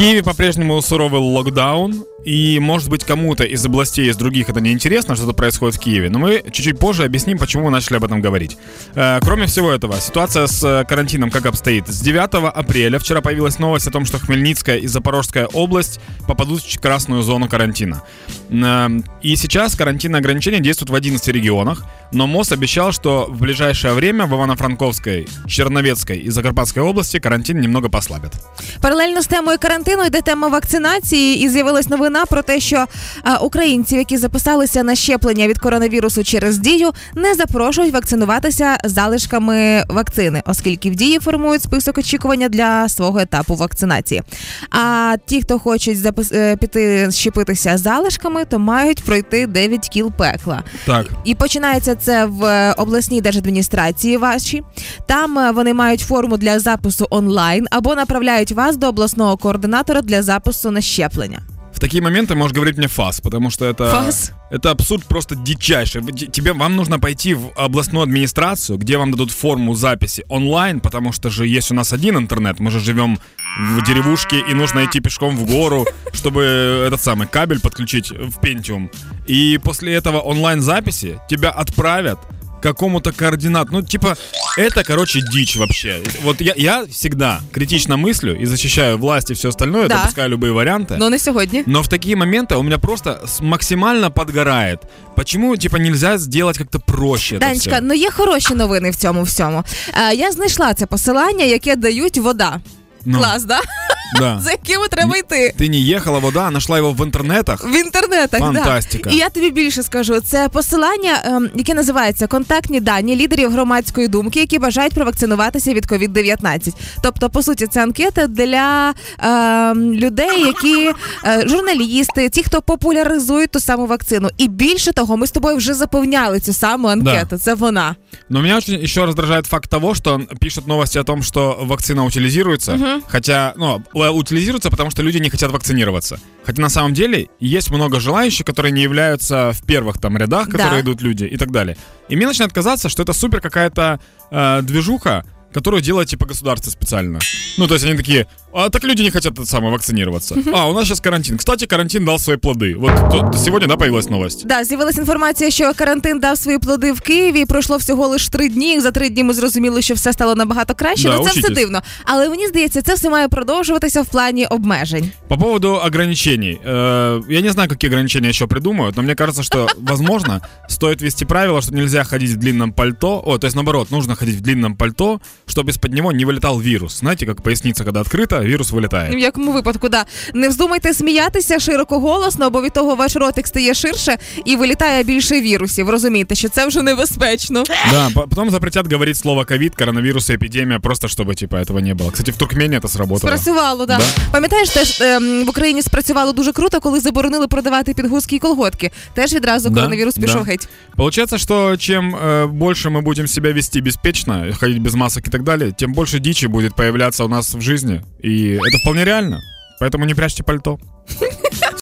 Киеве по-прежнему суровый локдаун, и, может быть, кому-то из областей, из других это не интересно, что-то происходит в Киеве, но мы чуть-чуть позже объясним, почему мы начали об этом говорить. Э, кроме всего этого, ситуация с э, карантином как обстоит? С 9 апреля вчера появилась новость о том, что Хмельницкая и Запорожская область попадут в красную зону карантина. Э, и сейчас карантинные ограничения действуют в 11 регионах, но МОЗ обещал, что в ближайшее время в Ивано-Франковской, Черновецкой и Закарпатской области карантин немного послабят. Паралельно з темою карантину йде тема вакцинації, і з'явилась новина про те, що а, українців, які записалися на щеплення від коронавірусу через дію, не запрошують вакцинуватися залишками вакцини, оскільки в дії формують список очікування для свого етапу вакцинації. А ті, хто хочуть запис... е, піти щепитися залишками, то мають пройти 9 кіл пекла. Так. І починається це в е, обласній держадміністрації ваші. Там е, вони мають форму для запису онлайн або направляють вас до обласного координатора для запису на щеплення. В такие моменты можешь говорить мне ФАС, потому что это... ФАС? Это абсурд просто дичайший. Тебе, вам нужно пойти в областную администрацию, где вам дадут форму записи онлайн, потому что же есть у нас один интернет, мы же живем в деревушке, и нужно идти пешком в гору, чтобы этот самый кабель подключить в Pentium. И после этого онлайн-записи тебя отправят какому-то координату. Ну, типа, это, короче, дичь вообще. Вот я, я всегда критично мыслю и защищаю власть и все остальное, Да. допускаю любые варианты. Ну не сьогодні. Но в такие моменты у меня просто с- максимально подгорает. Почему, типа, нельзя сделать как-то проще это Данечка, всё? ну є хороші новини в цьому всьому. Е, я знайшла це посилання, яке дають вода. Ну, Клас, да? Да. За якими треба йти. Ты не ехала вода, а нашла его в интернетах. В інтернетах, Фантастика. Да. І я тобі більше скажу. Це посилання, ем, яке називається контактні дані лідерів громадської думки, які бажають провакцинуватися від COVID-19. Тобто, по суті, це анкета для ем, людей, які е, журналісти, ті, хто популяризують ту саму вакцину. І більше того, ми з тобою вже заповняли цю саму анкету. Це вона. Но меня очень еще раздражает факт того, что пишут новости о том, что вакцина утилизируется. Хотя, ну, утилизируется, потому что люди не хотят вакцинироваться. Хотя на самом деле есть много желающих, которые не являются в первых там рядах, которые Да. идут люди и так далее. И мне начинает казаться, что это супер какая-то э, движуха, которую делает типа государство специально. Ну, то есть они такие, а так люди не хотят это самое вакцинироваться. А, у нас сейчас карантин. Кстати, карантин дал свои плоды. Вот то- сегодня, да, появилась новость. Да, з'явилася інформація, що карантин дав свої плоди в Києві. Пройшло всього лише три дні. За три дні ми зрозуміли, що все стало набагато краще. Да, ну це все учитесь. дивно. Але мені здається, це все має продовжуватися в плані обмежень. По поводу ограничений. Э, Я не знаю, какие ограничения еще придумают, но мне кажется, что, возможно, стоит ввести правило, что нельзя ходить в длинном пальто. О, то есть, наоборот, нужно ходить в длинном пальто, чтобы из-под него не вылетал вирус. Знаете, как поясница, когда открыта, вирус В вылетает. якому випадку, да. Не вздумайте сміятися широко голосно, бо від того ваш ротик стає ширше і вилітає більше вірусів. Розумієте, що це вже небезпечно. Да, по- потом запретят говорить слово ковид, коронавирус и эпидемия, просто чтобы, типа, этого не было. Кстати, в Туркмении это сработало. Спрацювало, да. Да. Пам'ятаєш, теж ем, в Україні спрацювало дуже круто, коли заборонили продавати підгузки і колготки. Теж відразу Да, коронавірус да. пішов геть. Получается, что чем э, больше мы будем себя вести беспечно, ходить без масок и так далее, тем больше дичи будет появляться у нас в жизни. И это вполне реально. Поэтому не прячьте пальто.